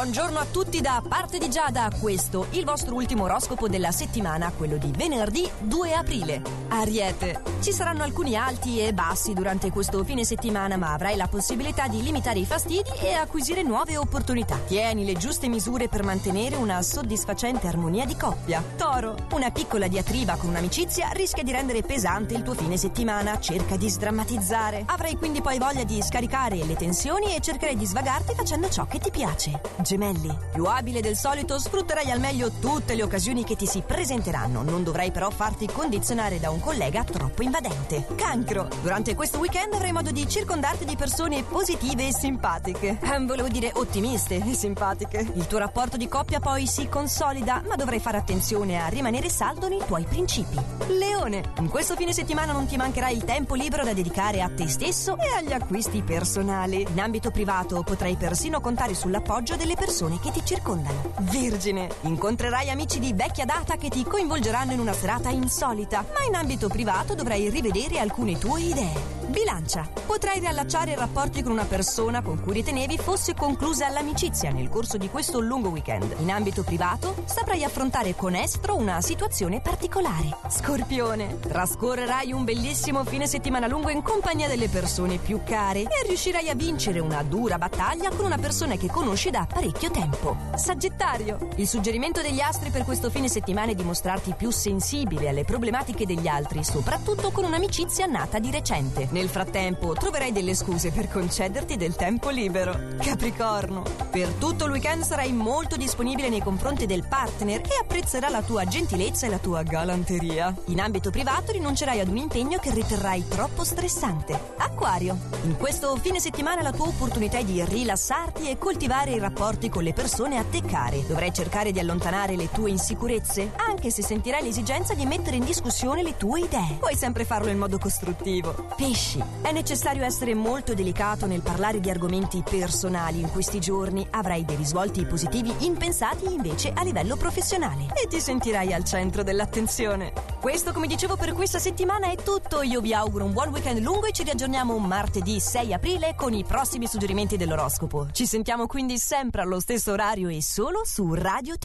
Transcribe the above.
Buongiorno a tutti da parte di Giada, questo il vostro ultimo oroscopo della settimana, quello di venerdì 2 aprile. Ariete, ci saranno alcuni alti e bassi durante questo fine settimana, ma avrai la possibilità di limitare i fastidi e acquisire nuove opportunità. Tieni le giuste misure per mantenere una soddisfacente armonia di coppia. Toro, una piccola diatriba con un'amicizia rischia di rendere pesante il tuo fine settimana, cerca di sdrammatizzare. Avrai quindi poi voglia di scaricare le tensioni e cercherai di svagarti facendo ciò che ti piace. Gemelli, più abile del solito, sfrutterai al meglio tutte le occasioni che ti si presenteranno. Non dovrai però farti condizionare da un collega troppo invadente. Cancro, durante questo weekend avrai modo di circondarti di persone positive e simpatiche. Eh, volevo dire ottimiste e simpatiche. Il tuo rapporto di coppia poi si consolida, ma dovrai fare attenzione a rimanere saldo nei tuoi principi. Leone, in questo fine settimana non ti mancherà il tempo libero da dedicare a te stesso e agli acquisti personali. In ambito privato potrai persino contare sull'appoggio delle persone che ti circondano. Vergine, incontrerai amici di vecchia data che ti coinvolgeranno in una serata insolita, ma in ambito privato dovrai rivedere alcune tue idee. Bilancia. Potrai riallacciare rapporti con una persona con cui ritenevi fosse conclusa l'amicizia nel corso di questo lungo weekend. In ambito privato saprai affrontare con estro una situazione particolare. Scorpione. Trascorrerai un bellissimo fine settimana lungo in compagnia delle persone più care e riuscirai a vincere una dura battaglia con una persona che conosci da parecchio tempo. Sagittario. Il suggerimento degli astri per questo fine settimana è di mostrarti più sensibile alle problematiche degli altri, soprattutto con un'amicizia nata di recente. Nel frattempo troverai delle scuse per concederti del tempo libero. Capricorno. Per tutto il weekend sarai molto disponibile nei confronti del partner e apprezzerà la tua gentilezza e la tua galanteria. In ambito privato rinuncerai ad un impegno che riterrai troppo stressante. Acquario. In questo fine settimana la tua opportunità è di rilassarti e coltivare i rapporti con le persone a te care. Dovrai cercare di allontanare le tue insicurezze, anche se sentirai l'esigenza di mettere in discussione le tue idee. Puoi sempre farlo in modo costruttivo. Pesci. È necessario essere molto delicato nel parlare di argomenti personali in questi giorni. Avrai dei risvolti positivi impensati invece a livello professionale e ti sentirai al centro dell'attenzione. Questo, come dicevo, per questa settimana è tutto. Io vi auguro un buon weekend lungo e ci riaggiorniamo martedì 6 aprile con i prossimi suggerimenti dell'oroscopo. Ci sentiamo quindi sempre allo stesso orario e solo su Radio.